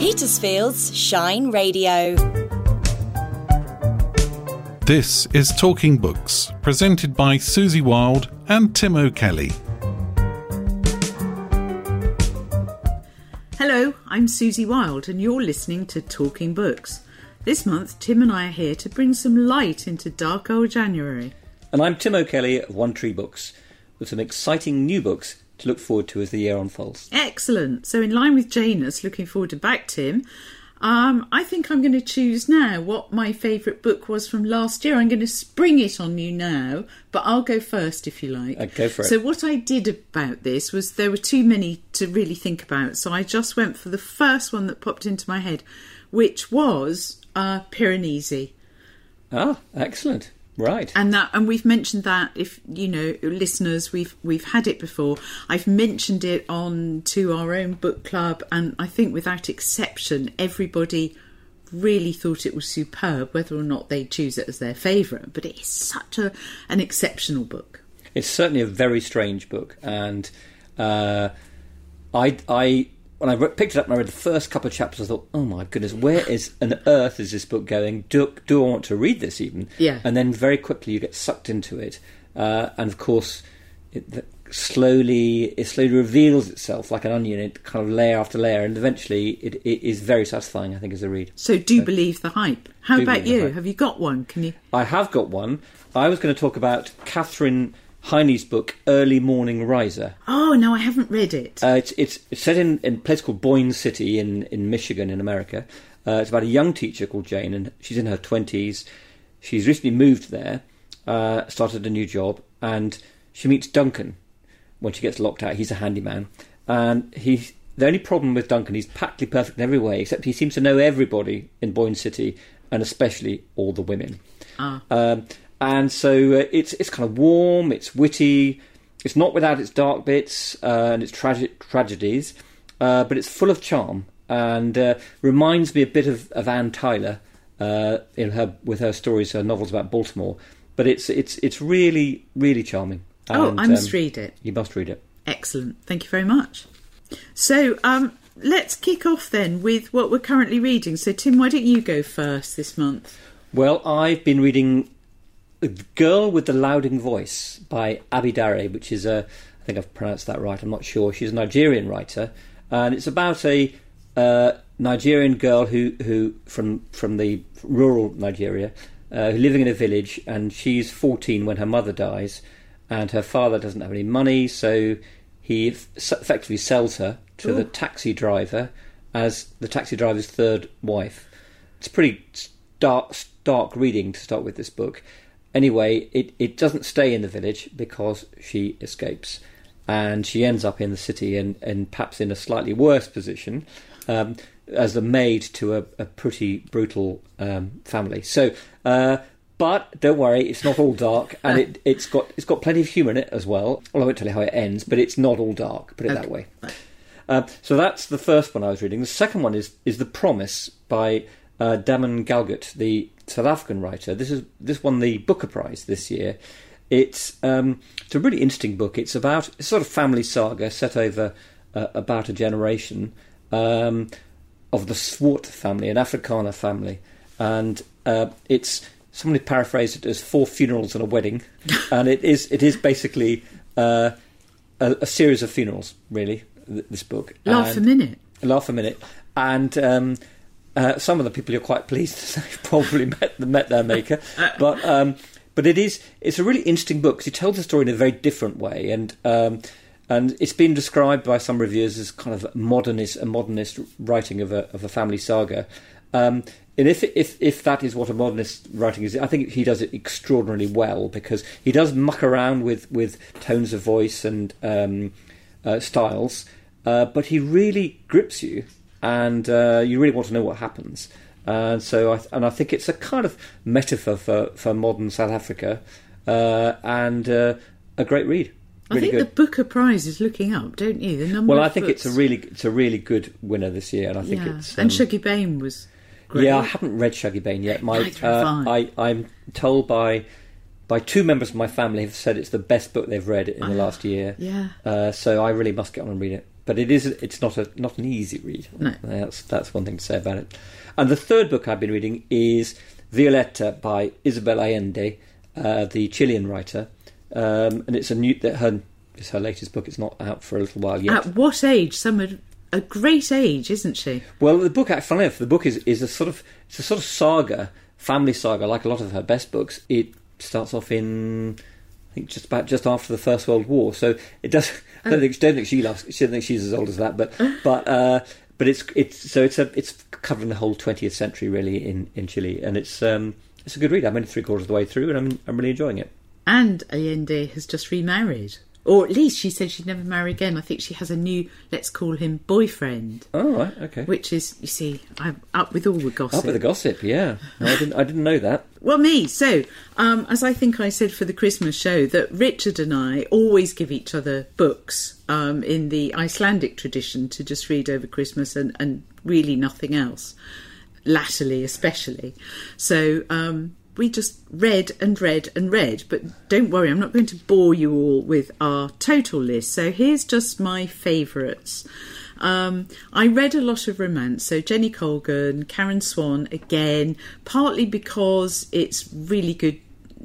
Petersfield's Shine Radio. This is Talking Books, presented by Suzie Wild and Tim O'Kelly. Hello, I'm Suzie Wild, and you're listening to Talking Books. This month, Tim and I are here to bring some light into dark old January. And I'm Tim O'Kelly of One Tree Books, with some exciting new books to look forward to as the year unfolds. Excellent. So, in line with Janus, looking forward to back Tim. Um, I think I'm going to choose now what my favourite book was from last year. I'm going to spring it on you now, but I'll go first if you like. Uh, go for it. So, what I did about this was there were too many to really think about, so I just went for the first one that popped into my head, which was uh, Piranesi. Ah, excellent. Right. And that and we've mentioned that if you know listeners we've we've had it before. I've mentioned it on to our own book club and I think without exception everybody really thought it was superb whether or not they choose it as their favorite but it is such a an exceptional book. It's certainly a very strange book and uh, I I when I picked it up and I read the first couple of chapters, I thought, "Oh my goodness, where is on earth is this book going? Do, do I want to read this even?" Yeah. And then very quickly you get sucked into it, uh, and of course, it the, slowly it slowly reveals itself like an onion, it kind of layer after layer, and eventually it, it is very satisfying. I think as a read. So do believe the hype. How about you? Have you got one? Can you? I have got one. I was going to talk about Katherine Heiny's book, Early Morning Riser. Oh no, I haven't read it. Uh, it's, it's it's set in, in a place called Boyne City in, in Michigan in America. Uh, it's about a young teacher called Jane, and she's in her twenties. She's recently moved there, uh, started a new job, and she meets Duncan when she gets locked out. He's a handyman, and he. The only problem with Duncan, he's practically perfect in every way, except he seems to know everybody in Boyne City, and especially all the women. Ah. Um, and so uh, it's it's kind of warm, it's witty, it's not without its dark bits uh, and its tragic tragedies, uh, but it's full of charm and uh, reminds me a bit of, of Anne Tyler uh, in her with her stories, her novels about Baltimore. But it's it's it's really really charming. oh, I must um, read it. You must read it. Excellent. Thank you very much. So, um, let's kick off then with what we're currently reading. So, Tim, why don't you go first this month? Well, I've been reading Girl with the Louding Voice by Abi Dare, which is a, I think I've pronounced that right, I'm not sure. She's a Nigerian writer, and it's about a uh, Nigerian girl who, who from, from the rural Nigeria, uh, living in a village, and she's 14 when her mother dies, and her father doesn't have any money, so he f- effectively sells her to the taxi driver as the taxi driver's third wife. It's pretty dark, stark reading to start with this book. Anyway, it, it doesn't stay in the village because she escapes. And she ends up in the city and, and perhaps in a slightly worse position um, as a maid to a, a pretty brutal um, family. So, uh, but don't worry, it's not all dark, and it, it's got it's got plenty of humour in it as well. Well, I won't tell you how it ends, but it's not all dark. Put it that way. Uh, so that's the first one I was reading. The second one is is The Promise by uh, Damon Galgut, the South African writer. This is this won the Booker Prize this year. It's um, it's a really interesting book. It's about it's sort of family saga set over uh, about a generation um, of the Swart family, an Afrikaner family, and uh, it's somebody paraphrased it as four funerals and a wedding, and it is it is basically uh, a, a series of funerals, really. th- This book. Laugh a minute. laugh a minute, and um, uh, some of the people you're quite pleased to say probably met met their maker, but um, but it is it's a really interesting book because he tells the story in a very different way, and um, and it's been described by some reviewers as kind of modernist a modernist writing of a of a family saga. Um, and if, if if that is what a modernist writing is, I think he does it extraordinarily well because he does muck around with, with tones of voice and um, uh, styles, uh, but he really grips you, and uh, you really want to know what happens. And so, I, and I think it's a kind of metaphor for, for modern South Africa, uh, and uh, a great read. I Really think good. the Booker Prize is looking up, don't you? The number. well, I think it's a really it's a really good winner this year, and I think yeah. it's and um, Shuggie Bain was great. Yeah, I haven't read Shuggie Bain yet. My, uh, I, I'm told by by two members of my family have said it's the best book they've read in the last year. Yeah. Uh, so I really must get on and read it. But it is it's not a not an easy read. No. That's that's one thing to say about it. And the third book I've been reading is Violeta by Isabel Allende, uh, the Chilean writer, um, and it's a new her it's her latest book. It's not out for a little while yet. At what age? Some are a great age, isn't she? Well, the book, funnily enough, the book is, is a sort of it's a sort of saga, family saga, like a lot of her best books. It starts off in, I think, just about just after the First World War. So it does. I don't think, don't think she loves. She don't think she's as old as that, but but uh, but it's it's so it's a it's covering the whole 20th century really in in Chile, and it's um it's a good read. I'm only three quarters of the way through, and I'm I'm really enjoying it. And Allende has just remarried. Or at least she said she'd never marry again. I think she has a new, let's call him boyfriend, Oh right, okay. which is, you see, I'm up with all the gossip. Up with the gossip, yeah. No, I didn't I didn't know that. Well, me. So, um, as I think I said for the Christmas show, that Richard and I always give each other books um, in the Icelandic tradition to just read over Christmas and, and really nothing else, latterly especially. So, um, we just read and read and read. But don't worry, I'm not going to bore you all with our total list. So, here's just my favourites. Um, I read a lot of romance, so Jenny Colgan, Karen Swan again, partly because it's really good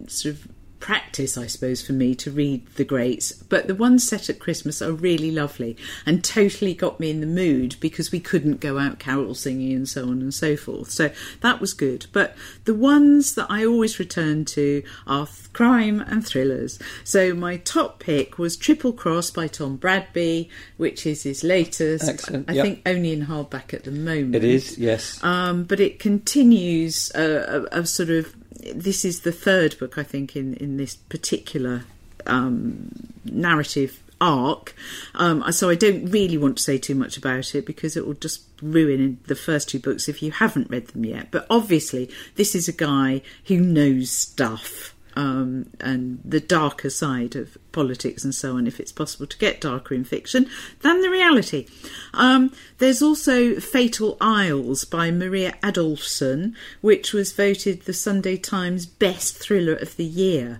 sort of practice, I suppose, for me to read the greats. But the ones set at Christmas are really lovely and totally got me in the mood because we couldn't go out carol singing and so on and so forth. So that was good. But the ones that I always return to are th- crime and thrillers. So my top pick was Triple Cross by Tom Bradby, which is his latest. Excellent, I yep. think only in hardback at the moment. It is, yes. Um, but it continues a, a, a sort of. This is the third book, I think, in, in this particular um, narrative arc. Um, so I don't really want to say too much about it because it will just ruin the first two books if you haven't read them yet. But obviously, this is a guy who knows stuff. Um, and the darker side of politics and so on, if it's possible to get darker in fiction than the reality. Um, there's also Fatal Isles by Maria Adolfsson, which was voted the Sunday Times Best Thriller of the Year.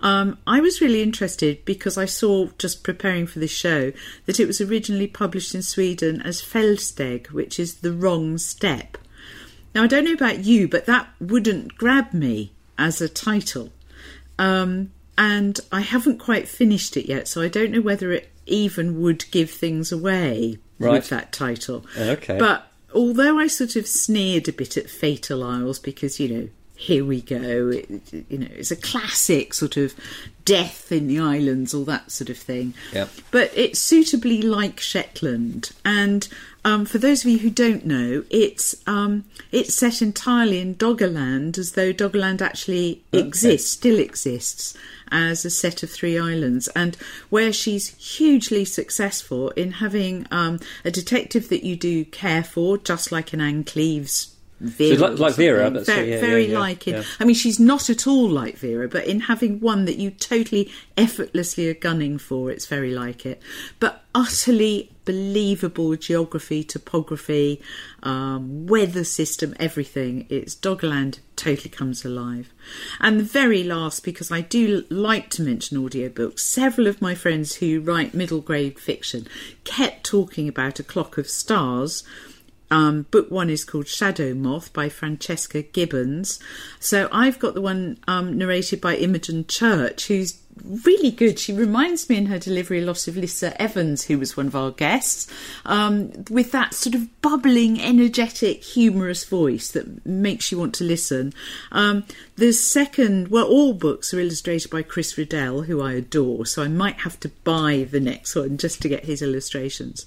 Um, I was really interested because I saw, just preparing for this show, that it was originally published in Sweden as Felsteg, which is the wrong step. Now, I don't know about you, but that wouldn't grab me as a title. Um, and I haven't quite finished it yet, so I don't know whether it even would give things away Right. with that title. Okay. But although I sort of sneered a bit at Fatal Isles because, you know, here we go, it, you know, it's a classic sort of death in the islands, all that sort of thing. Yep. But it's suitably like Shetland. And um, for those of you who don't know, it's um, it's set entirely in Doggerland, as though Doggerland actually exists, still exists, as a set of three islands, and where she's hugely successful in having um, a detective that you do care for, just like an Ann Cleeves. Vera like- like Vera, so, very, yeah, very yeah, yeah, like it. I mean, she's not at all like Vera, but in having one that you totally effortlessly are gunning for, it's very like it. But utterly believable geography, topography, um, weather system, everything. It's Doggerland totally comes alive. And the very last, because I do like to mention audiobooks, several of my friends who write middle grade fiction kept talking about A Clock of Stars. Um, book one is called Shadow Moth by Francesca Gibbons. So I've got the one um, narrated by Imogen Church, who's really good. She reminds me in her delivery a lot of Lisa Evans, who was one of our guests, um, with that sort of bubbling, energetic, humorous voice that makes you want to listen. Um, the second, well, all books are illustrated by Chris Riddell, who I adore, so I might have to buy the next one just to get his illustrations.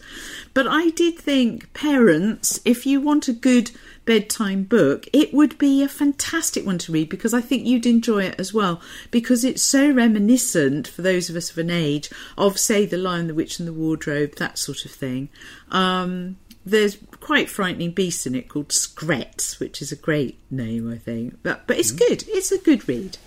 But I did think, parents, if you want a good bedtime book, it would be a fantastic one to read because I think you'd enjoy it as well because it's so reminiscent for those of us of an age of, say, The Lion, the Witch, and the Wardrobe, that sort of thing. Um, there's quite frightening beasts in it called Skrets, which is a great name, I think. But, but it's good. It's a good read.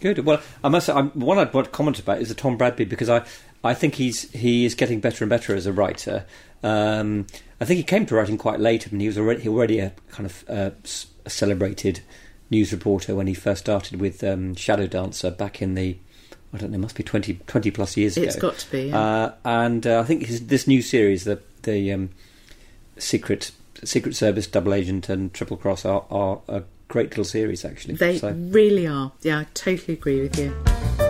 Good. Well, I must say, I'm, one I'd want to comment about is the Tom Bradby because I, I think he's he is getting better and better as a writer. Um, I think he came to writing quite late. I mean, he was already already a kind of uh, a celebrated news reporter when he first started with um, Shadow Dancer back in the I don't know, it must be 20, 20 plus years ago. It's got to be. Yeah. Uh, and uh, I think his, this new series, the the um, Secret Secret Service, Double Agent, and Triple Cross, are, are a great little series actually. they So- really are. Yeah, I totally agree with you.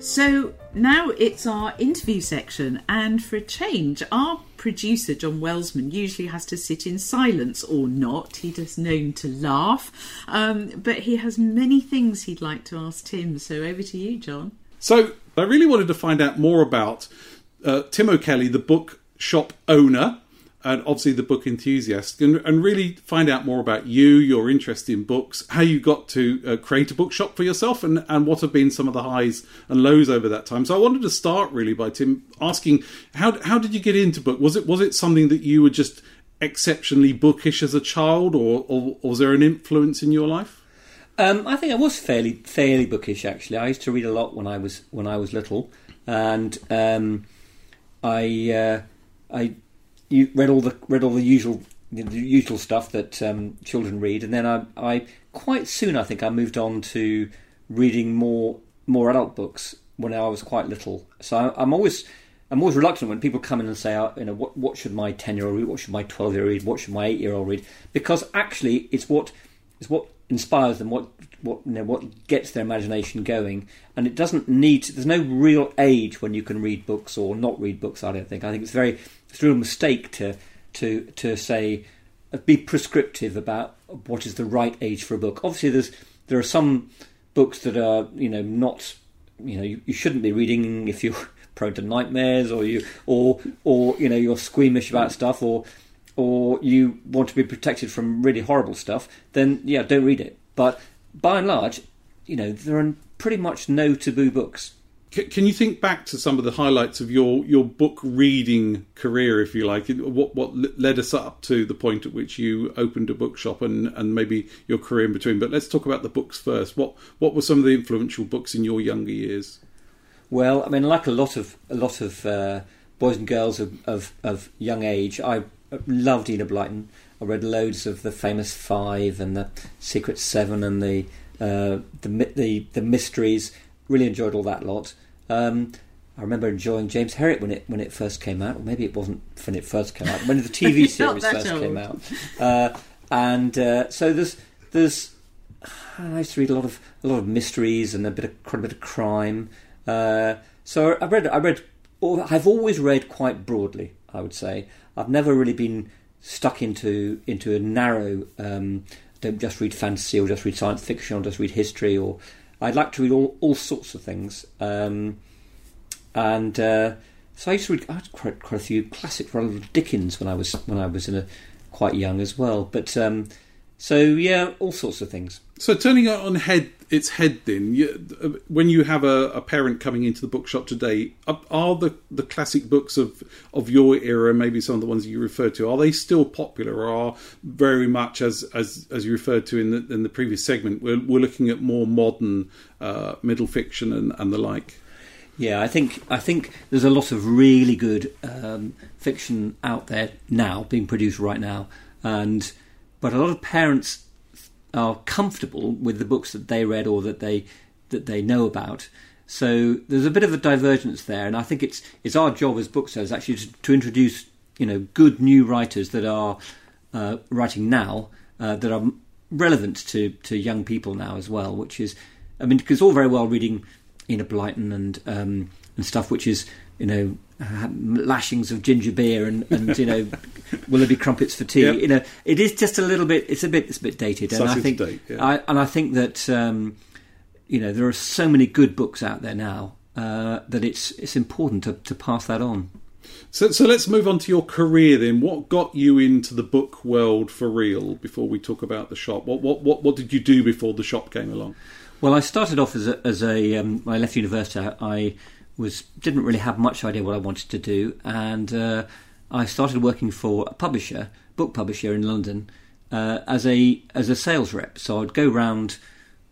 So now it's our interview section, and for a change, our producer John Wellsman usually has to sit in silence or not. He is known to laugh, um, but he has many things he'd like to ask Tim. So over to you, John. So I really wanted to find out more about uh, Tim O'Kelly, the book shop owner, and obviously the book enthusiast, and, and really find out more about you, your interest in books, how you got to uh, create a bookshop for yourself, and, and what have been some of the highs and lows over that time. So I wanted to start really by Tim asking how how did you get into book? Was it was it something that you were just exceptionally bookish as a child, or, or, or was there an influence in your life? Um, I think I was fairly fairly bookish actually. I used to read a lot when I was when I was little, and um, I uh, I you read all the read all the usual the usual stuff that um, children read, and then I, I quite soon I think I moved on to reading more more adult books when I was quite little. So I, I'm always I'm always reluctant when people come in and say, oh, you know, what what should my ten year old read? What should my twelve year old read? What should my eight year old read? Because actually, it's what it's what inspires them, what what you know, what gets their imagination going, and it doesn't need. There's no real age when you can read books or not read books. I don't think. I think it's very it's a real mistake to to to say uh, be prescriptive about what is the right age for a book. Obviously, there's there are some books that are you know not you know you, you shouldn't be reading if you're prone to nightmares or you or or you know you're squeamish about stuff or or you want to be protected from really horrible stuff, then yeah, don't read it. But by and large, you know, there are pretty much no taboo books. C- Can you think back to some of the highlights of your, your book reading career, if you like? What what led us up to the point at which you opened a bookshop and, and maybe your career in between? But let's talk about the books first. What what were some of the influential books in your younger years? Well, I mean, like a lot of a lot of uh, boys and girls of, of, of young age, I loved Enid Blyton. I read loads of the famous Five and the Secret Seven and the uh, the the the mysteries. Really enjoyed all that lot. Um, I remember enjoying James Herriot when it when it first came out, or maybe it wasn't when it first came out. When the TV series first old. came out, uh, and uh, so there's there's I used to read a lot of a lot of mysteries and a bit of quite a bit of crime. Uh, so I read I read I've always read quite broadly. I would say I've never really been stuck into into a narrow. Um, don't just read fantasy or just read science fiction or just read history or I'd like to read all, all sorts of things. Um, and uh, so I used to read I quite, quite a few classic Ronald Dickens when I was when I was in a quite young as well. But um, so yeah, all sorts of things. So turning it on head its head, then you, uh, when you have a, a parent coming into the bookshop today, are, are the the classic books of of your era, maybe some of the ones you referred to, are they still popular, or are very much as as as you referred to in the in the previous segment? We're we're looking at more modern uh, middle fiction and, and the like. Yeah, I think I think there's a lot of really good um, fiction out there now being produced right now, and but a lot of parents are comfortable with the books that they read or that they that they know about. So there's a bit of a divergence there, and I think it's it's our job as booksellers actually to, to introduce you know good new writers that are uh, writing now uh, that are relevant to to young people now as well. Which is, I mean, because all very well reading Enid Blyton and um, and stuff, which is you know uh, lashings of ginger beer and, and you know Willoughby crumpets for tea. Yep. You know, it is just a little bit. It's a bit. It's a bit dated, and I think date, yeah. I, and I think that um, you know there are so many good books out there now uh, that it's it's important to, to pass that on. So, so let's move on to your career then. What got you into the book world for real? Before we talk about the shop, what what what, what did you do before the shop came along? Well, I started off as a, as a um, when I left university. I was didn't really have much idea what I wanted to do, and uh, I started working for a publisher, book publisher in London, uh, as a as a sales rep. So I'd go round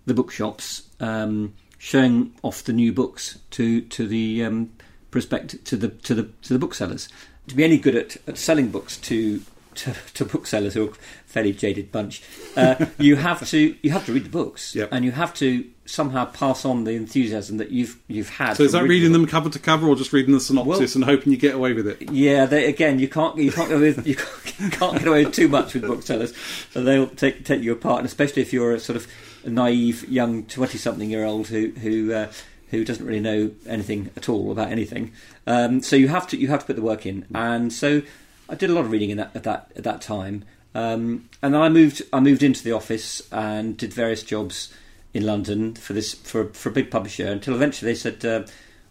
the bookshops, um, showing off the new books to to the um, prospect to the to the to the booksellers. To be any good at, at selling books to to, to booksellers who are a fairly jaded bunch, uh, you have to you have to read the books, Yep. and you have to somehow pass on the enthusiasm that you've you've had. So is that reading them cover to cover, or just reading the synopsis Well- and hoping you get away with it? Yeah, they, again, you can't you can't with you can't, you can't get away with too much with booksellers. So they'll take take you apart, and especially if you're a sort of naive young twenty something year old who who uh, who doesn't really know anything at all about anything. Um, so you have to you have to put the work in, and so I did a lot of reading in that at that at that time. Um, and then I moved I moved into the office and did various jobs in London for this for for a big publisher until eventually they said uh,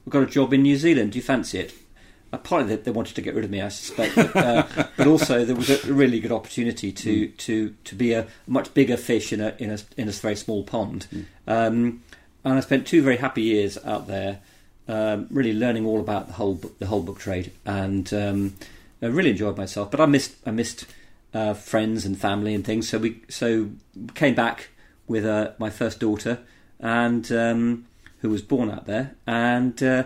we've got a job in New Zealand. Do you fancy it? Uh, partly they, they wanted to get rid of me, I suspect, but, uh, but also there was a really good opportunity to to to be a much bigger fish in a in a in a very small pond. Um, and I spent two very happy years out there, um, really learning all about the whole book, the whole book trade, and um, I really enjoyed myself. But I missed I missed uh, friends and family and things. So we so came back with uh, my first daughter, and um, who was born out there, and uh,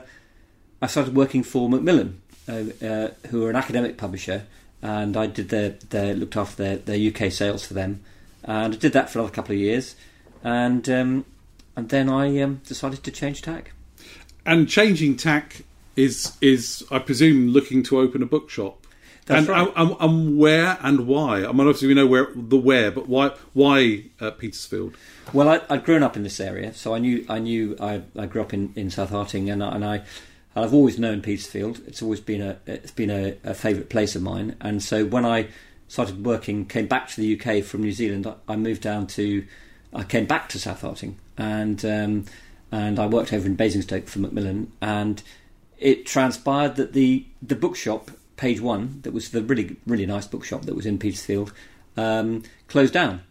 I started working for Macmillan, uh, uh, who are an academic publisher, and I did their, their looked after their, their UK sales for them, and I did that for another couple of years, and um, and then I um, decided to change tack. And changing tack is is I presume looking to open a bookshop. That's and, right. and, and where and why? I mean, obviously we know where the where, but why why uh, Petersfield? Well, I, I'd grown up in this area, so I knew I knew I, I grew up in, in South Harting, and I, and I I've always known Petersfield. It's always been a it's been a, a favourite place of mine, and so when I started working, came back to the UK from New Zealand, I, I moved down to I came back to South Harting, and um, and I worked over in Basingstoke for Macmillan, and it transpired that the the bookshop page one that was the really really nice bookshop that was in Petersfield um, closed down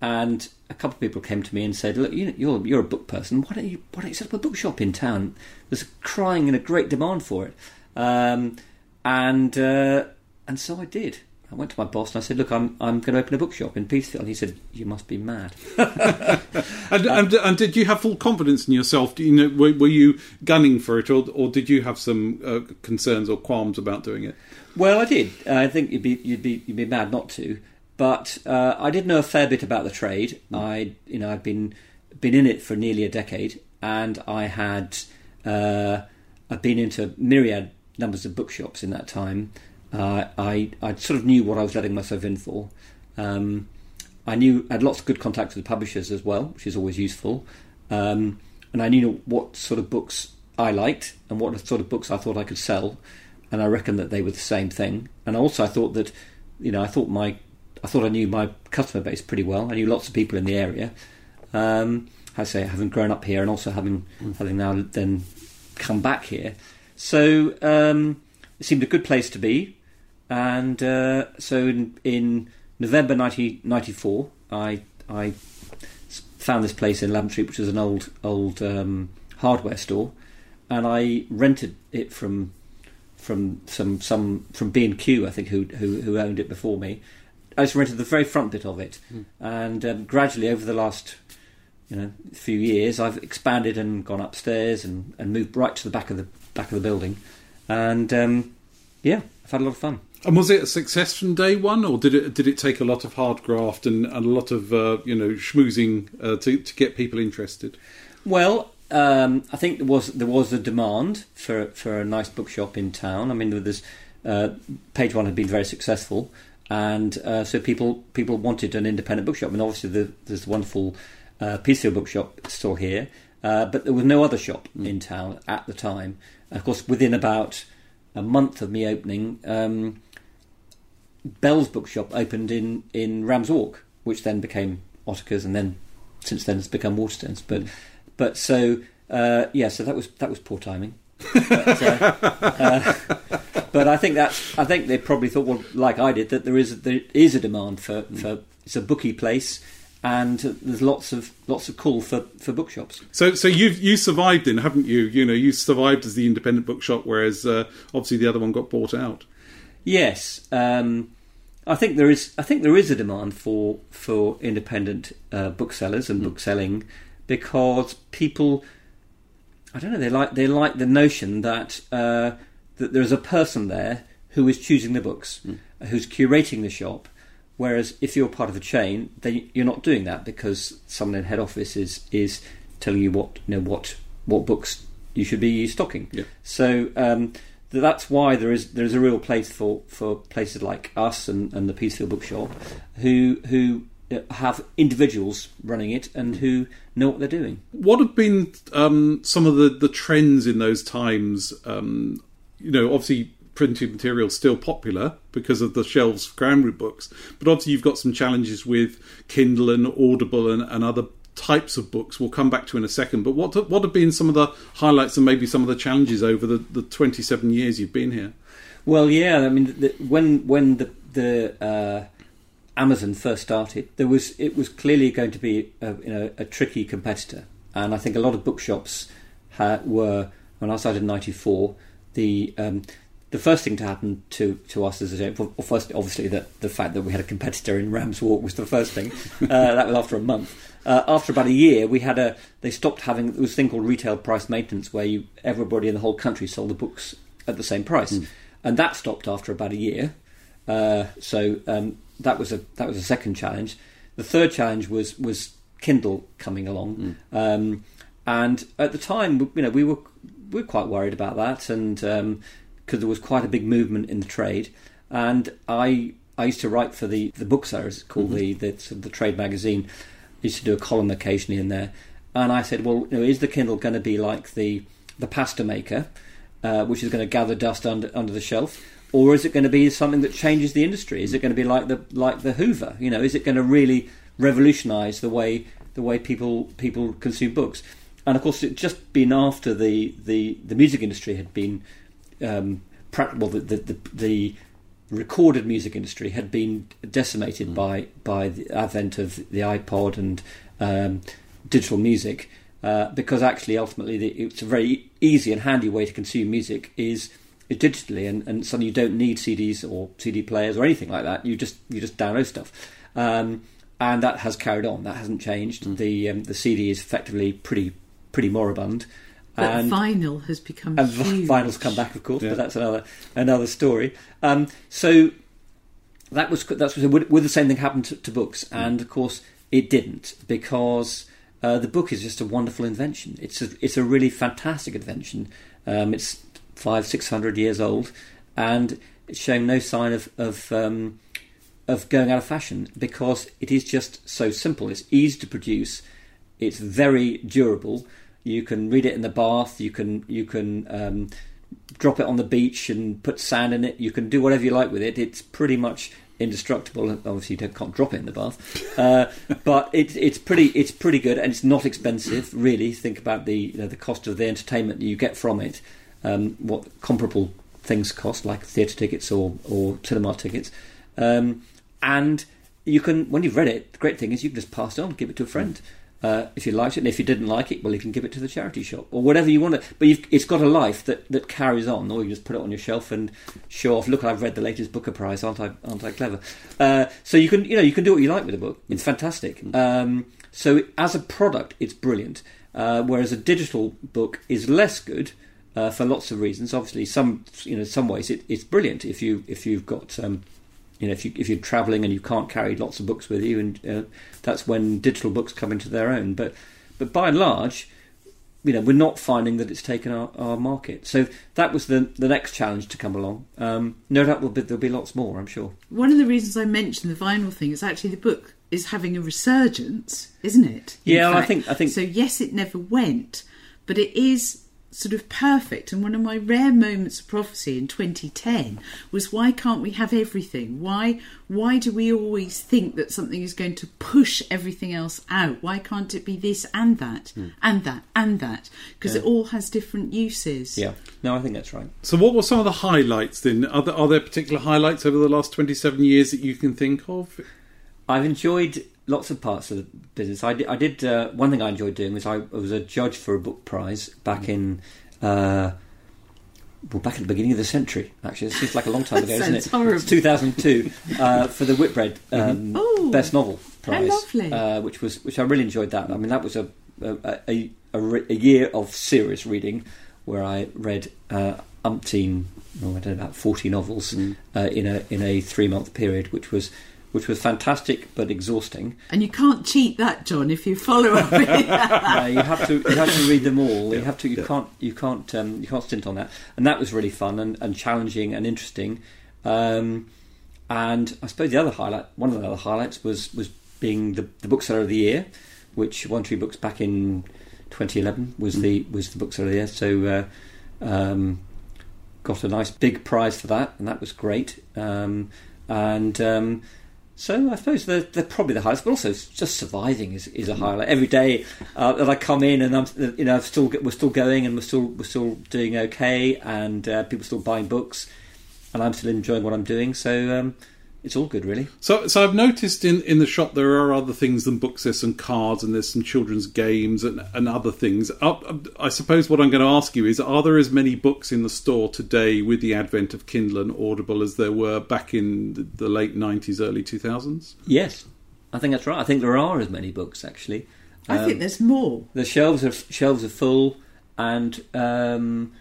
and a couple of people came to me and said, "Look, you, you're you're a book person. Why don't you why don't you set up a bookshop in town? There's a crying and a great demand for it." Um, and uh, and so I did. I went to my boss and I said, "Look, I'm I'm going to open a bookshop in Petersfield." And he said, "You must be mad." And, and, and did you have full confidence in yourself? Do you know, were, were you gunning for it, or, or did you have some uh, concerns or qualms about doing it? Well, I did. I think you'd be you'd be you'd be mad not to. But uh, I did know a fair bit about the trade. I you know I'd been been in it for nearly a decade, and I had uh, I'd been into myriad numbers of bookshops in that time. Uh, I I sort of knew what I was letting myself in for. Um, I knew I had lots of good contacts with publishers as well, which is always useful. Um, and I knew what sort of books I liked and what sort of books I thought I could sell. And I reckon that they were the same thing. And also, I thought that, you know, I thought my, I thought I knew my customer base pretty well. I knew lots of people in the area. Um, I say, having grown up here and also having having now then come back here, so um, it seemed a good place to be. And uh, so in, in November 1994, I, I found this place in Lavant Street, which was an old old um, hardware store, and I rented it from from some some from B and Q, I think, who, who who owned it before me. I just rented the very front bit of it, and um, gradually over the last you know few years, I've expanded and gone upstairs and, and moved right to the back of the back of the building, and um, yeah, I've had a lot of fun. And was it a success from day one, or did it did it take a lot of hard graft and, and a lot of uh, you know schmoozing uh, to to get people interested? Well, um, I think there was there was a demand for for a nice bookshop in town. I mean, there was uh, Page One had been very successful, and uh, so people people wanted an independent bookshop. And obviously, the, there's a wonderful uh, Petersfield bookshop still here, uh, but there was no other shop in town at the time. Of course, within about a month of me opening, um, Bell's bookshop opened in in Rams Walk, which then became Ottakar's, and then since then it's become Waterstones. But but so uh, yeah, so that was that was poor timing. but, uh, uh, but I think that's I think they probably thought well, like I did, that there is there is a demand for, for it's a bookie place, and there's lots of lots of call for, for bookshops. So so you you survived then, haven't you? You know, you survived as the independent bookshop, whereas uh, obviously the other one got bought out. Yes, um, I think there is. I think there is a demand for for independent uh, booksellers and bookselling because people, I don't know, they like they like the notion that uh, that there is a person there who is choosing the books, who's curating the shop. Whereas if you're part of a chain, then you're not doing that because someone in head office is is telling you what you know what what books you should be stocking. Yeah. So um, that's why there is there is a real place for, for places like us and, and the Petersfield Bookshop, who who uh, have individuals running it and who know what they're doing. What have been um, some of the, the trends in those times? Um, you know, obviously printed material still popular because of the shelves for Cranberry books, but obviously you've got some challenges with Kindle and Audible and, and other types of books. We'll come back to in a second. But what what have been some of the highlights and maybe some of the challenges over the, the 27 years you've been here? Well, yeah, I mean, the, when when the the uh, Amazon first started, there was it was clearly going to be a, you know a tricky competitor, and I think a lot of bookshops ha- were when I started in '94. The um, the first thing to happen to, to us as a well, first obviously the the fact that we had a competitor in Rams Walk was the first thing. uh, that was after a month. Uh, after about a year, we had a they stopped having this thing called retail price maintenance where you everybody in the whole country sold the books at the same price, and that stopped after about a year. Uh, so um, that was a that was a second challenge. The third challenge was was Kindle coming along, um, and at the time, you know, we were we were quite worried about that, and because there was quite a big movement in the trade, and I I used to write for the the bookseller, as it's called the the, the trade magazine. Used to do a column occasionally in there, and I said, well, you know, is the Kindle going to be like the the pasta maker, uh, which is going to gather dust under under the shelf? Or is it going to be something that changes the industry? Is it going to be like the like the Hoover? You know, is it going to really revolutionise the way the way people people consume books? And of course, it just been after the the, the music industry had been um, well, the, the, the recorded music industry had been decimated by by the advent of the iPod and um, digital music. Uh, because actually, ultimately, the, it's a very easy and handy way to consume music is, digitally, and, and suddenly you don't need CDs or CD players or anything like that. You just you just download stuff, um, and that has carried on. That hasn't changed. The um, the CD is effectively pretty pretty moribund. But and vinyl has become and huge. vinyl's come back, of course, Yeah. but that's another another story. Um, so that was that's would, would the same thing happen to, to books? And of course, it didn't because uh, the book is just a wonderful invention. It's a it's a really fantastic invention. Um, it's five six hundred years old, and it's showing no sign of of um, of going out of fashion because it is just so simple. It's easy to produce. It's very durable. You can read it in the bath. You can you can um, drop it on the beach and put sand in it. You can do whatever you like with it. It's pretty much indestructible. Obviously, you can't drop it in the bath, uh, but it's it's pretty it's pretty good and it's not expensive. Really, think about the you know, the cost of the entertainment you get from it. Um, what comparable things cost, like theatre tickets or or cinema tickets, um, and you can when you've read it. The great thing is you can just pass it on, give it to a friend. Uh, if you liked it, and if you didn't like it, well, you can give it to the charity shop or whatever you want to. But you've, it's got a life that, that carries on, or you just put it on your shelf and show off. Look, I've read the latest Booker Prize, aren't I? Aren't I clever? Uh, so you can, you know, you can do what you like with a book. It's fantastic. Um, so as a product, it's brilliant. Uh, whereas a digital book is less good uh, for lots of reasons. Obviously, some, you know, some ways it, it's brilliant if you if you've got um, you know, if you if you're travelling and you can't carry lots of books with you, and uh, that's when digital books come into their own. But but by and large, you know, we're not finding that it's taken our, our market. So that was the the next challenge to come along. Um, no doubt there'll be, there'll be lots more. I'm sure. One of the reasons I mentioned the vinyl thing is actually the book is having a resurgence, isn't it? in Yeah, I think- I think- so. Yes, it never went, but it is sort of perfect. And one of my rare moments of prophecy in 2010 was why can't we have everything? Why why do we always think that something is going to push everything else out? Why can't it be this and that Hmm. and that and that? Because it all has different uses. Yeah. No, I think that's right. So, what were some of the highlights then? Are there, are there particular highlights over the last 27 years that you can think of? I've enjoyed lots of parts of the business. I did. I did uh, one thing I enjoyed doing was I, I was a judge for a book prize back in. Uh, well, back at the beginning of the century, actually, it seems like a long time ago, isn't it? horrible. It's 2002 uh, for the Whitbread um, Oh, Best Novel Prize, lovely. Uh, which was which I really enjoyed. That I mean, that was a a, a, a, a year of serious reading, where I read uh, umpteen, oh, I don't know, about forty novels Mm. uh, in a in a three month period, which was which was fantastic but exhausting. And you can't cheat that, John, if you follow up with Uh, you have to you have to read them all. You have to you can't you can't um, you can't stint on that, and that was really fun and, and challenging and interesting. Um, and I suppose the other highlight, one of the other highlights, was was being the, the bookseller of the year, which One Tree Books back in 2011 was the was the bookseller of the year. So uh, um, got a nice big prize for that, and that was great. Um, and um, so I suppose they're, they're probably the highlights, but also just surviving is, is a highlight. Every day uh, that I come in and I'm, you know, I've still we're still going and we're still we're still doing okay, and uh, people are still buying books, and I'm still enjoying what I'm doing. So um, it's all good, really. So, so I've noticed in, in the shop there are other things than books. There's some cards and there's some children's games and, and other things. Uh, I suppose what I'm going to ask you is: Are there as many books in the store today with the advent of Kindle and Audible as there were back in the, the late '90s, early 2000s? Yes, I think that's right. I think there are as many books actually. I think there's more. the shelves are shelves are full, and um,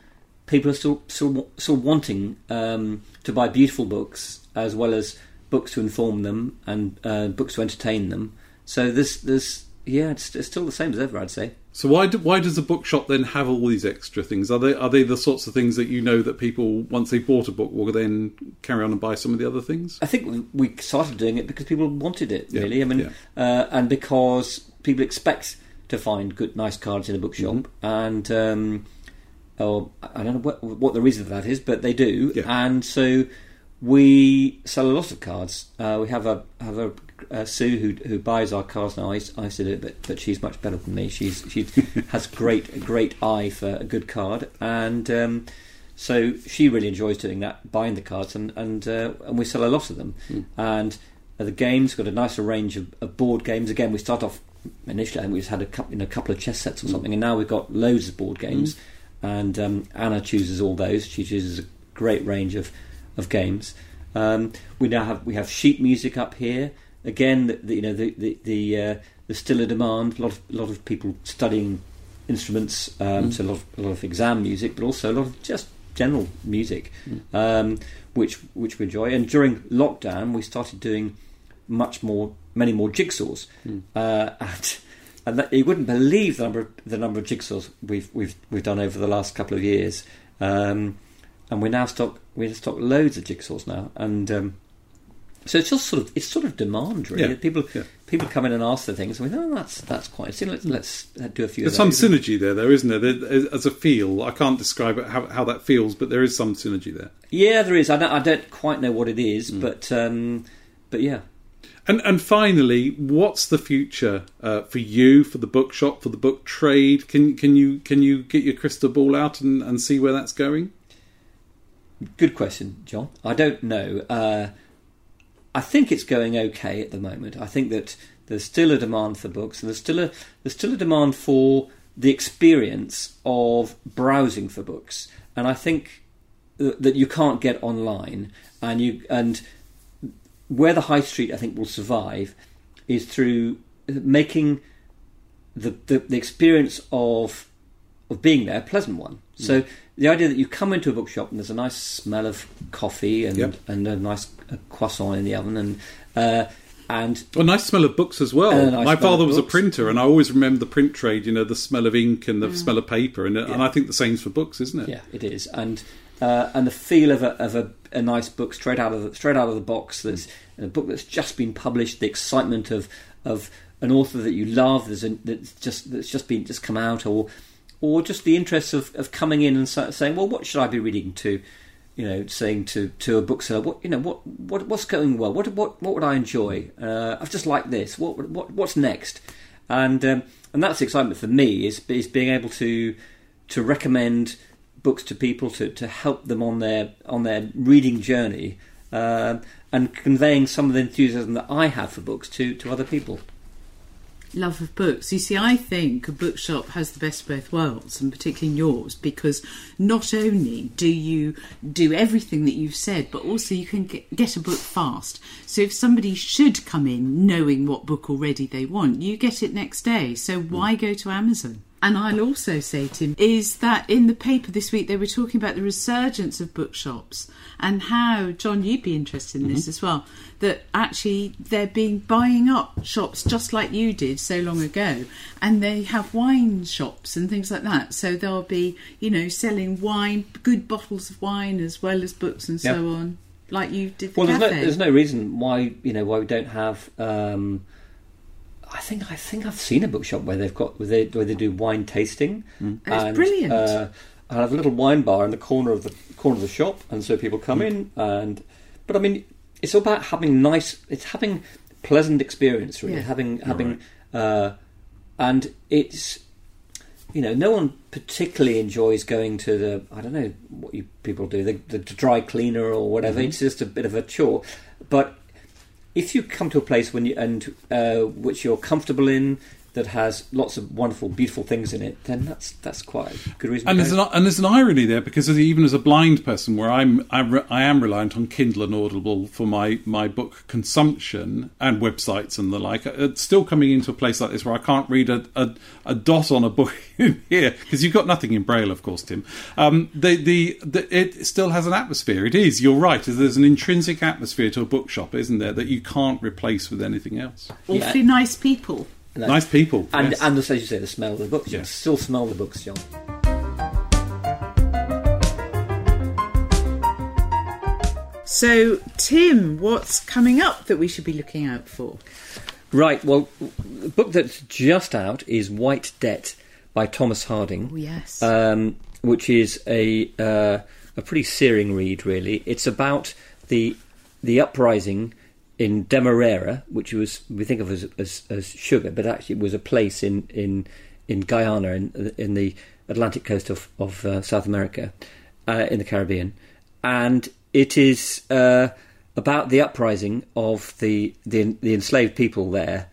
people are still still, still wanting um, to buy beautiful books as well as books to inform them and uh, books to entertain them. So there's there's yeah, it's, it's still the same as ever, I'd say. So why do, why does a bookshop then have all these extra things? Are they are they the sorts of things that you know that people once they bought a book will then carry on and buy some of the other things? I think we- started doing it because people wanted it, Yeah, really. I mean, yeah. uh, and because people expect to find good, nice cards in a bookshop, Mm-hmm. and um, or I don't know what, what the reason for that is, but they do, Yeah. and so we sell a lot of cards. Uh, we have a have a uh, Sue who who buys our cards now. I used, I used to do it, but but she's much better than me. She's she has great a great eye for a good card, and um, so she really enjoys doing that, buying the cards, and and uh, and we sell a lot of them. And uh, the games got a nicer range of, of board games. Again, we start off initially, I think we just had a couple, you know, a couple of chess sets or something, and now we've got loads of board games. And um, Anna chooses all those. She chooses a great range of of games. Um, we now have we have sheet music up here. Again, the, the, you know the the the, uh, the still a demand. A lot of a lot of people studying instruments, um, so a lot of, a lot of exam music, but also a lot of just general music, um, which which we enjoy. And during lockdown, we started doing much more, many more jigsaws, uh, and and that, you wouldn't believe the number of, the number of jigsaws we've we've we've done over the last couple of years. Um, and we now stock we stock loads of jigsaws now, and um, so it's just sort of it's sort of demand really. Yeah, People yeah. people come in and ask for things, and we think, oh, that's that's quite. So let's let's do a few. There's some synergy there, though, isn't there? there? As a feel, I can't describe it, how, how that feels, but there is some synergy there. Yeah, there is. I don't, I don't quite know what it is, Mm. but um, but yeah. And and finally, what's the future uh, for you, for the bookshop, for the book trade? Can can you can you get your crystal ball out and, and see where that's going? Good question, John. I don't know. Uh, I think it's going okay at the moment. I think that there's still a demand for books, and there's still a there's still a demand for the experience of browsing for books. And I think that you can't get online, and you and where the high street I think will survive is through making the, the, the experience of of being there a pleasant one. So the idea that you come into a bookshop and there's a nice smell of coffee and Yep. and a nice uh croissant in the oven and uh, and Well, nice smell of books as well. Nice My father of was a printer, and I always remember the print trade. You know, the smell of ink and the smell of paper, and and I think the same's for books, isn't it? yeah, it is and uh, and the feel of a of a, a nice book straight out of the, straight out of the box. That's a book that's just been published. The excitement of of an author that you love. There's a, that's just that's just been just come out, or or just the interest of, of coming in and saying, well, what should I be reading to? You know, saying to, to a bookseller, what you know, what, what what's going well? What what what would I enjoy? Uh, I've just liked this. What what what's next? And um, and that's the excitement for me is is being able to to recommend books to people to, to help them on their on their reading journey um, and conveying some of the enthusiasm that I have for books to, to other people. love of books. You see, I think a bookshop has the best of both worlds, and particularly in yours, because not only do you do everything that you've said, but also you can get, get a book fast. So if somebody should come in knowing what book already they want, you get it next day. So why go to Amazon? And I'll also say, Tim, is that in the paper this week they were talking about the resurgence of bookshops and how, John, you'd be interested in this as well, that actually they're being buying up shops just like you did so long ago. And they have wine shops and things like that. So they'll be, you know, selling wine, good bottles of wine as well as books and so Yeah. on, like you did the Well, there's no, there's no reason why you know why we don't have. Um, I think I think I've seen a bookshop where they've got where they, where they do wine tasting. Oh, it's brilliant. Uh, I have a little wine bar in the corner of the corner of the shop, and so people come Mm. in and. But I mean, it's all about having nice. It's having pleasant experience, really. Yeah. Having having, uh, and it's you know, no one particularly enjoys going to the I don't know what you people do the, the dry cleaner or whatever. It's just a bit of a chore. But if you come to a place when you and uh, which you're comfortable in that has lots of wonderful, beautiful things in it, then that's that's quite a good reason. And to there's an and there's an irony there because as, even as a blind person, where I'm I, re, I am reliant on Kindle and Audible for my my book consumption and websites and the like. It's still coming into a place like this where I can't read a a, a dot on a book in here because you've got nothing in braille, of course, Tim. Um, the, the the it still has an atmosphere. It is. You're right. There's an intrinsic atmosphere to a bookshop, isn't there, that you can't replace with anything else. Awfully nice people. No. Nice people, and yes. and as you say, the smell of the books. You can Yes. still smell the books, John. So, Tim, what's coming up that we should be looking out for? Right. Well, the book that's just out is White Debt by Thomas Harding. Oh, yes. um, which is a uh, a pretty searing read. Really, it's about the the uprising in Demerara, which was we think of as, as as sugar, but actually it was a place in in in Guyana in in the Atlantic coast of of uh, South America, uh, in the Caribbean, and it is. Uh, about the uprising of the, the the enslaved people there,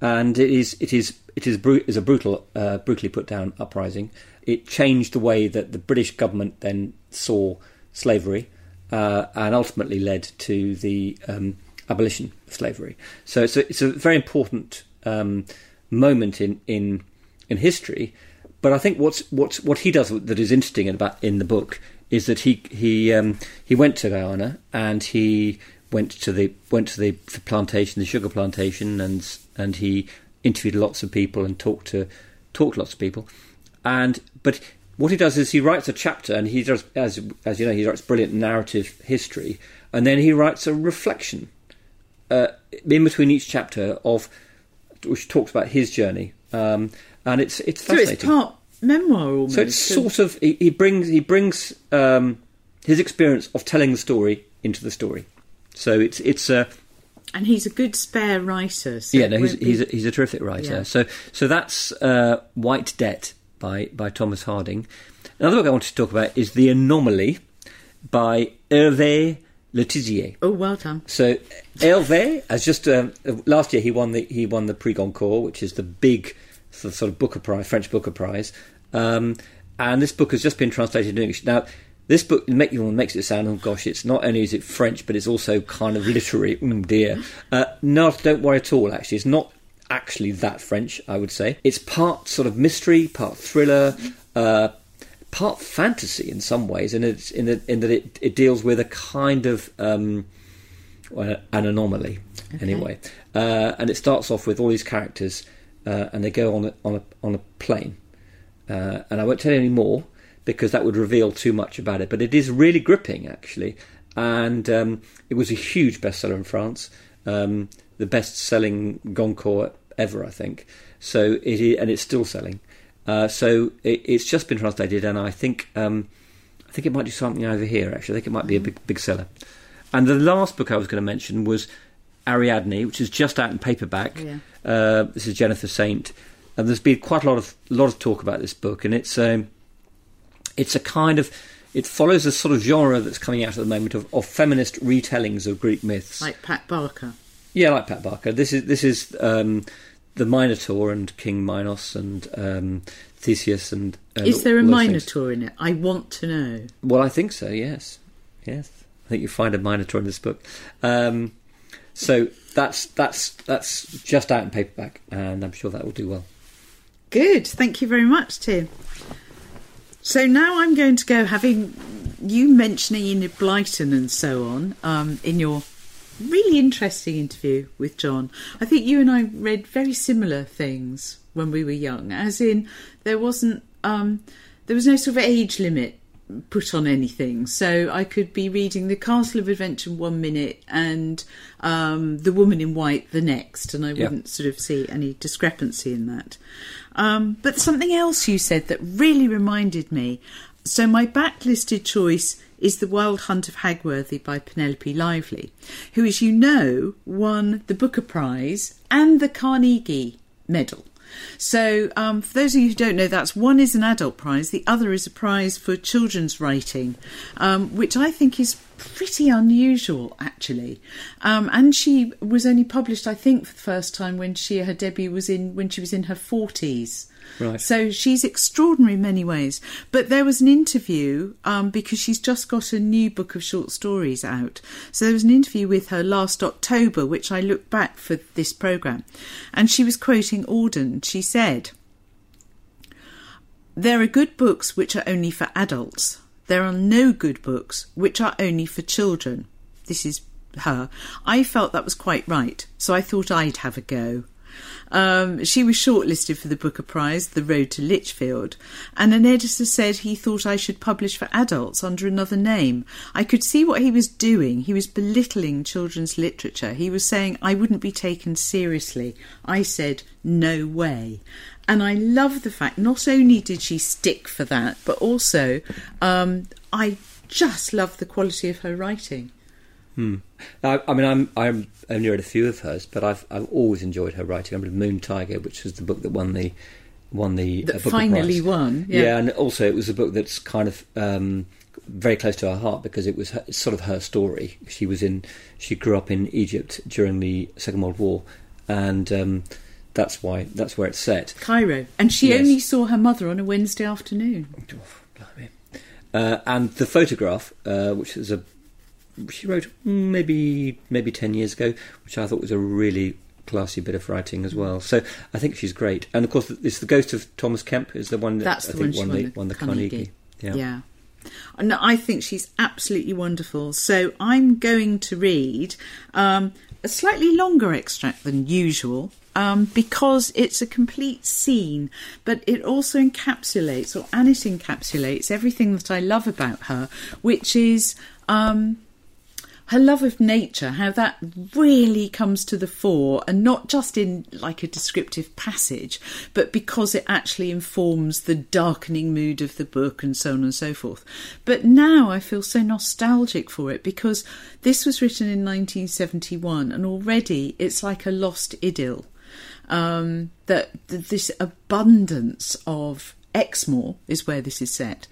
and it is it is it is, is a brutal, uh, brutally put down uprising. It changed the way that the British government then saw slavery, uh, and ultimately led to the um, abolition of slavery. So it's a, it's a very important um, moment in, in in history. But I think what's what's what he does that is interesting about in the book is that he he um, he went to Guyana and he went to the went to the plantation, the sugar plantation, and and he interviewed lots of people and talked to talked to lots of people. And but what he does is he writes a chapter, and he does as as you know he writes brilliant narrative history, and then he writes a reflection uh, in between each chapter of which talks about his journey, um, and it's it's so fascinating. it's part memoir almost. So it's sort of he, he brings he brings um, his experience of telling the story into the story. So it's it's a and he's a good spare writer. So yeah no he's be- he's a, he's a terrific writer. Yeah. So so that's uh, White Debt by by Thomas Harding. Another book I wanted to talk about is The Anomaly by Hervé Le Tellier. oh, well done. So Hervé has just um, last year he won the he won the Prix Goncourt, which is the big sort of, sort of Booker Prize, French Booker Prize, um, and this book has just been translated into English. Now, this book make, makes it sound oh gosh, it's not only is it French, but it's also kind of literary. Mm, dear, uh, no, don't worry at all. Actually, it's not actually that French. I would say it's part sort of mystery, part thriller. Uh, part fantasy in some ways, and it's in, the, in that it, it deals with a kind of um, well, an anomaly, anyway. Uh, and it starts off with all these characters, uh, and they go on a, on a on a plane. Uh, and I won't tell you any more because that would reveal too much about it. But it is really gripping, actually, and um, it was a huge bestseller in France, um, the best-selling Goncourt ever, I think. So it is, and it's still selling. Uh, so it, it's just been translated, and I think um, I think it might do something over here. Actually, I think it might be a big big seller. And the last book I was going to mention was Ariadne, which is just out in paperback. Yeah. Uh, this is Jennifer Saint, and there's been quite a lot of lot of talk about this book, and it's um, it's a kind of it follows a sort of genre that's coming out at the moment of, of feminist retellings of Greek myths. Like Pat Barker. Yeah, like Pat Barker. This is this is um, the Minotaur and King Minos and um, Theseus and. and Is there a. Minotaur in it? I want to know. Well, I think so. Yes, yes. I think you find a Minotaur in this book. Um, so that's that's that's just out in paperback, and I'm sure that will do well. Good. Thank you very much, Tim. So now I'm going to go, having you mentioning Enid Blyton and so on um, in your really interesting interview with John. I think you and I read very similar things when we were young, as in there wasn't um, there was no sort of age limit put on anything. So I could be reading The Castle of Adventure one minute and um, The Woman in White the next, and I Yeah. wouldn't sort of see any discrepancy in that. Um, but something else you said that really reminded me. So my backlisted choice is The Wild Hunt of Hagworthy by Penelope Lively, who, as you know, won the Booker Prize and the Carnegie Medal. So, um, for those of you who don't know, that's one is an adult prize, the other is a prize for children's writing, um, which I think is pretty unusual, actually. Um, and she was only published, I think, for the first time when she her debut was in when she was in her forties. Right. So she's extraordinary in many ways. But there was an interview um, because she's just got a new book of short stories out. So there was an interview with her last October, which I looked back for this programme. And she was quoting Auden. She said, There are good books which are only for adults. There are no good books which are only for children. This is her. I felt that was quite right, so I thought I'd have a go. Um, she was shortlisted for the Booker Prize, The Road to Lichfield, and an editor said he thought I should publish for adults under another name. I could see what he was doing. He was belittling children's literature. He was saying I wouldn't be taken seriously. I said, no way. And I love the fact not only did she stick for that, but also um, I just love the quality of her writing. I, I mean, I'm I'm only read a few of hers, but I've I've always enjoyed her writing. I read Moon Tiger, which was the book that won the won the That uh, finally won, yeah. and also it was a book that's kind of um, very close to her heart because it was her, sort of her story. She was in she grew up in Egypt during the Second World War, and um, that's why that's where it's set. Cairo. And she Yes. only saw her mother on a Wednesday afternoon. Blimey. Uh, and the photograph, uh, which is a she wrote maybe maybe ten years ago, which I thought was a really classy bit of writing as well. So I think she's great. And of course, it's the Ghost of Thomas Kemp is the one that That's I think one won, won the, won the Carnegie. Carnegie. Yeah. Yeah. And I think she's absolutely wonderful. So I'm going to read um, a slightly longer extract than usual um, because it's a complete scene, but it also encapsulates, or it encapsulates everything that I love about her, which is. Um, her love of nature, how that really comes to the fore, and not just in like a descriptive passage, but because it actually informs the darkening mood of the book and so on and so forth. But now I feel so nostalgic for it because this was written in 1971, and already it's like a lost idyll. Um, that this abundance of Exmoor is where this is set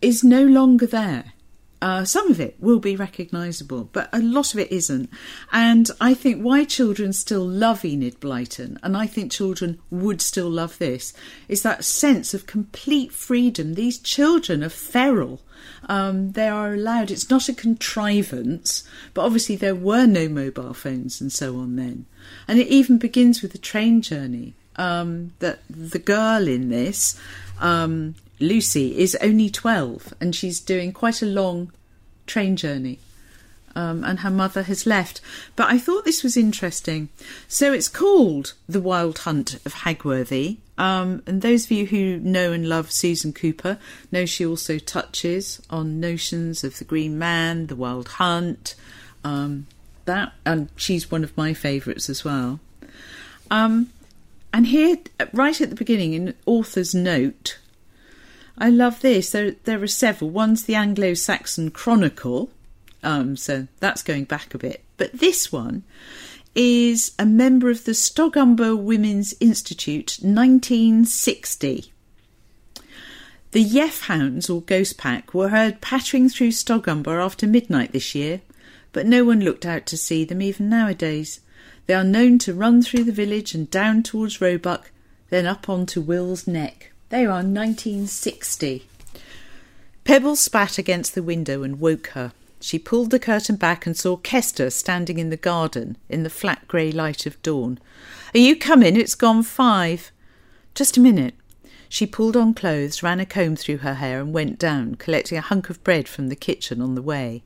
is no longer there. Uh, some of it will be recognisable, but a lot of it isn't. And I think why children still love Enid Blyton, and I think children would still love this, is that sense of complete freedom. These children are feral. Um, they are allowed, it's not a contrivance, but obviously there were no mobile phones and so on then. And it even begins with the train journey. Um, that the girl in this, um, Lucy, is only 12 and she's doing quite a long train journey. Um, and her mother has left. But I thought this was interesting. So it's called The Wild Hunt of Hagworthy. Um, and those of you who know and love Susan Cooper know she also touches on notions of the Green Man, The Wild Hunt, um, that, and she's one of my favourites as well. Um, and here, right at the beginning, in author's note, I love this. There, there are several. One's the Anglo-Saxon Chronicle, um, so that's going back a bit. But this one is a member of the Stogumber Women's Institute, 1960. The Yeth Hounds, or Ghost Pack, were heard pattering through Stogumber after midnight this year, but no one looked out to see them even nowadays. They are known to run through the village and down towards Roebuck, then up onto Will's Neck. They are 1960. Pebbles spat against the window and woke her. She pulled the curtain back and saw Kester standing in the garden in the flat grey light of dawn. Are you coming? It's gone five. Just a minute. She pulled on clothes, ran a comb through her hair, and went down, collecting a hunk of bread from the kitchen on the way.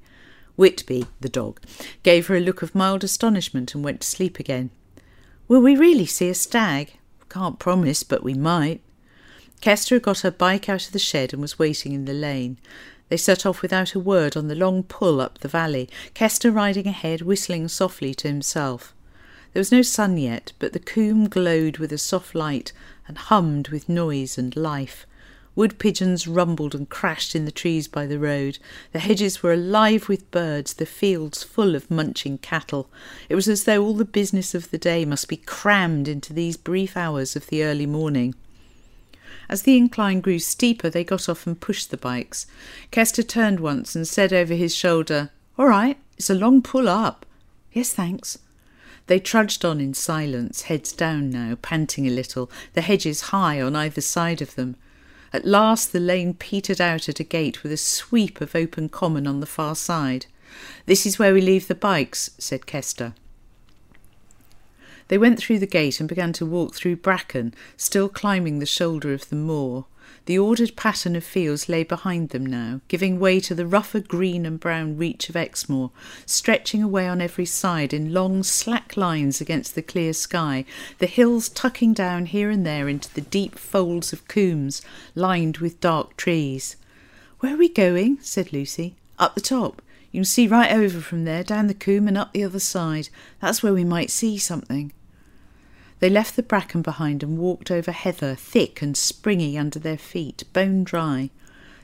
Whitby, the dog, gave her a look of mild astonishment and went to sleep again. Will we really see a stag? Can't promise, but we might. Kester got her bike out of the shed and was waiting in the lane. They set off without a word on the long pull up the valley, Kester riding ahead, whistling softly to himself. There was no sun yet, but the coombe glowed with a soft light and hummed with noise and life. Wood pigeons rumbled and crashed in the trees by the road. The hedges were alive with birds, the fields full of munching cattle. It was as though all the business of the day must be crammed into these brief hours of the early morning. As the incline grew steeper, they got off and pushed the bikes. Kester turned once and said over his shoulder, All right, it's a long pull up. Yes, thanks. They trudged on in silence, heads down now, panting a little, the hedges high on either side of them. At last the lane petered out at a gate with a sweep of open common on the far side. This is where we leave the bikes, said Kester. They went through the gate and began to walk through bracken, still climbing the shoulder of the moor. The ordered pattern of fields lay behind them now, giving way to the rougher green and brown reach of Exmoor, stretching away on every side in long slack lines against the clear sky, the hills tucking down here and there into the deep folds of combes lined with dark trees. Where are we going? said Lucy. Up the top. You can see right over from there, down the coombe and up the other side. That's where we might see something. They left the bracken behind and walked over heather, thick and springy under their feet, bone dry.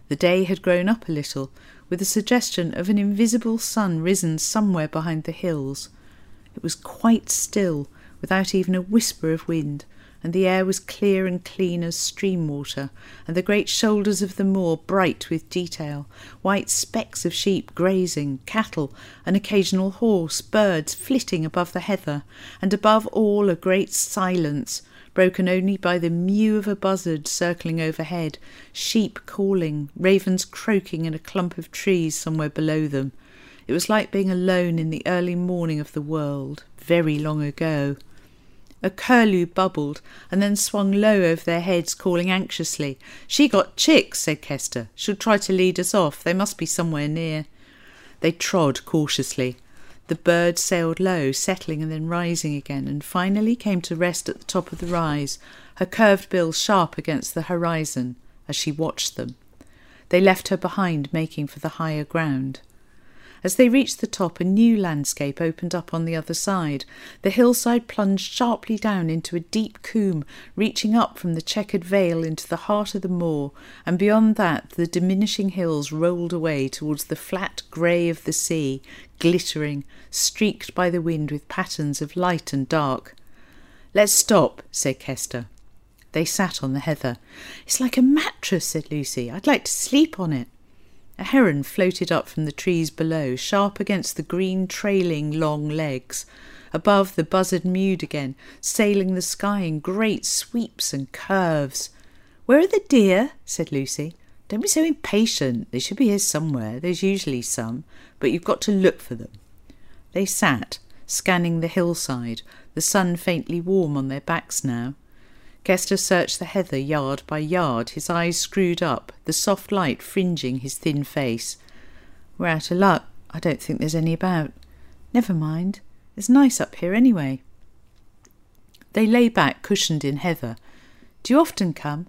The day had grown up a little, with a suggestion of an invisible sun risen somewhere behind the hills. It was quite still, without even a whisper of wind, and the air was clear and clean as stream water, and the great shoulders of the moor bright with detail, white specks of sheep grazing, cattle, an occasional horse, birds flitting above the heather, and above all a great silence, broken only by the mew of a buzzard circling overhead, sheep calling, ravens croaking in a clump of trees somewhere below them. It was like being alone in the early morning of the world, very long ago. A curlew bubbled and then swung low over their heads, calling anxiously. She got chicks, said Kester. She'll try to lead us off. They must be somewhere near. They trod cautiously. The bird sailed low, settling and then rising again, and finally came to rest at the top of the rise, her curved bill sharp against the horizon as she watched them. They left her behind, making for the higher ground. As they reached the top, a new landscape opened up on the other side. The hillside plunged sharply down into a deep coombe, reaching up from the checkered vale into the heart of the moor, and beyond that the diminishing hills rolled away towards the flat grey of the sea, glittering, streaked by the wind with patterns of light and dark. Let's stop, said Kester. They sat on the heather. It's like a mattress, said Lucy. I'd like to sleep on it. A heron floated up from the trees below, sharp against the green, trailing long legs. Above, the buzzard mewed again, sailing the sky in great sweeps and curves. Where are the deer? said Lucy. Don't be so impatient. They should be here somewhere. There's usually some, but you've got to look for them. They sat, scanning the hillside, the sun faintly warm on their backs now. Kester searched the heather yard by yard, his eyes screwed up, the soft light fringing his thin face. We're out of luck. I don't think there's any about. Never mind. It's nice up here anyway. They lay back, cushioned in heather. Do you often come?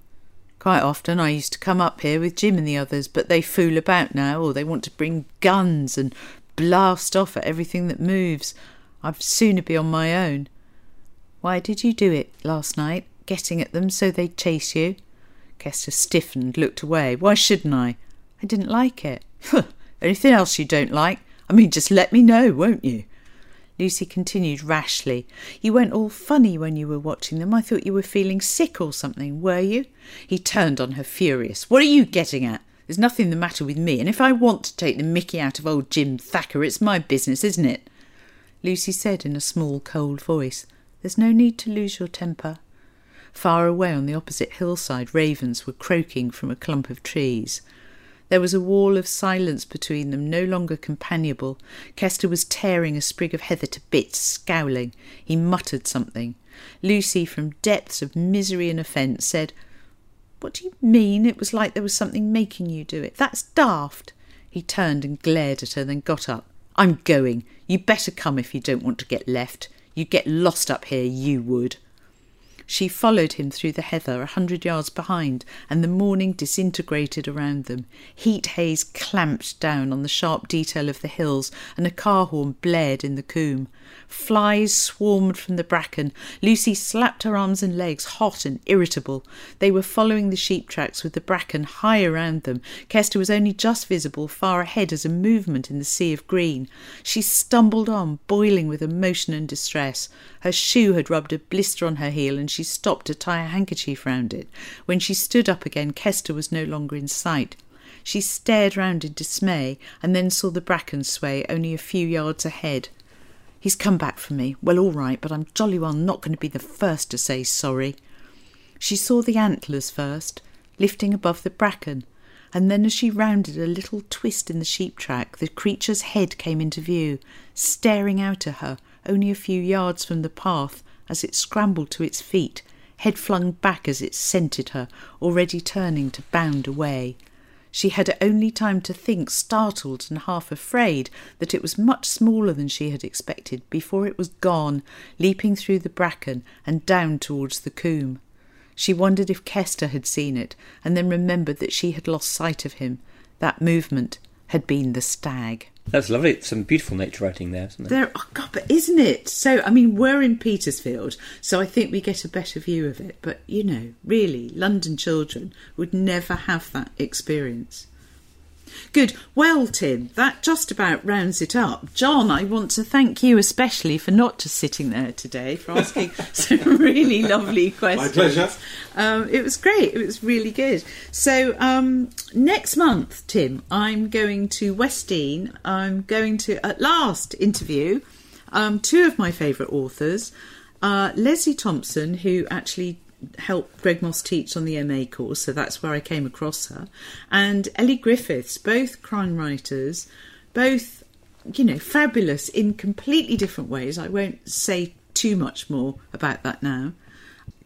Quite often. I used to come up here with Jim and the others, but they fool about now, or they want to bring guns and blast off at everything that moves. I'd sooner be on my own. Why did you do it last night? Getting at them so they'd chase you. Kester stiffened, looked away. Why shouldn't I? I didn't like it. Anything else you don't like? I mean, just let me know, won't you? Lucy continued rashly. You went all funny when you were watching them. I thought you were feeling sick or something, were you? He turned on her furious. What are you getting at? There's nothing the matter with me, and if I want to take the mickey out of old Jim Thacker, it's my business, isn't it? Lucy said in a small, cold voice. There's no need to lose your temper. Far away on the opposite hillside, ravens were croaking from a clump of trees. There was a wall of silence between them, no longer companionable. Kester was tearing a sprig of heather to bits, scowling. He muttered something. Lucy, from depths of misery and offence, said, What do you mean? It was like there was something making you do it. That's daft. He turned and glared at her, then got up. I'm going. You better come if you don't want to get left. You'd get lost up here, you would. She followed him through the heather a hundred yards behind, and the morning disintegrated around them. Heat haze clamped down on the sharp detail of the hills, and a car horn blared in the coombe. Flies swarmed from the bracken. Lucy slapped her arms and legs, hot and irritable. They were following the sheep tracks with the bracken high around them. Kester was only just visible far ahead as a movement in the sea of green. She stumbled on, boiling with emotion and distress. Her shoe had rubbed a blister on her heel, and she stopped to tie a handkerchief round it. When she stood up again, Kester was no longer in sight. She stared round in dismay, and then saw the bracken sway only a few yards ahead. He's come back for me. Well, all right, but I'm jolly well not going to be the first to say sorry. She saw the antlers first, lifting above the bracken, and then as she rounded a little twist in the sheep track, the creature's head came into view, staring out at her, only a few yards from the path, as it scrambled to its feet, head flung back as it scented her, already turning to bound away. She had only time to think, startled and half afraid, that it was much smaller than she had expected before it was gone, leaping through the bracken and down towards the coombe. She wondered if Kester had seen it, and then remembered that she had lost sight of him. That movement had been the stag. That's lovely. Some beautiful nature writing there, isn't there? There, oh God, but isn't it? So, I mean, we're in Petersfield, so I think we get a better view of it. But you know, really, London children would never have that experience. Good. Well, Tim, that just about rounds it up. John, I want to thank you especially for not just sitting there today, for asking some really lovely questions. My pleasure. Um, it was great. It was really good. So um, next month, Tim, I'm going to West Dean. I'm going to at last interview um, two of my favourite authors. Uh, Lesley Thomson, who actually helped Greg Moss teach on the MA course, so that's where I came across her, and Elly Griffiths, both crime writers, both, you know, fabulous in completely different ways. I won't say too much more about that now.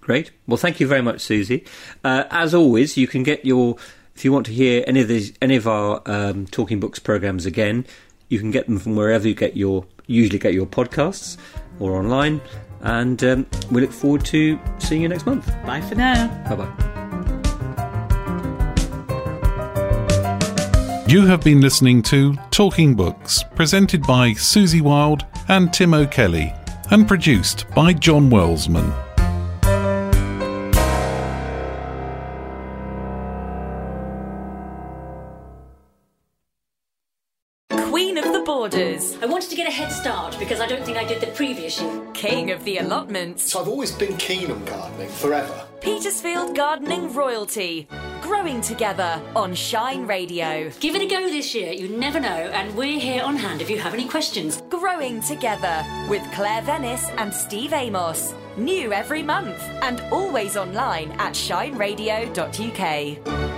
Great. Well, thank you very much, Suzie. Uh, as always, you can get your if you want to hear any of these any of our um, talking books programs again, you can get them from wherever you get your usually get your podcasts or online. And um, we look forward to seeing you next month. Bye for now. Bye bye. You have been listening to Talking Books, presented by Suzie Wild and Tim O'Kelly, and produced by John Wellsman. King oh. of the Allotments. So I've always been keen on gardening, forever. Petersfield Gardening Royalty. Growing together on Shine Radio. Give it a go this year, you never know, and we're here on hand if you have any questions. Growing Together with Claire Venice and Steve Amos. New every month and always online at shineradio.uk.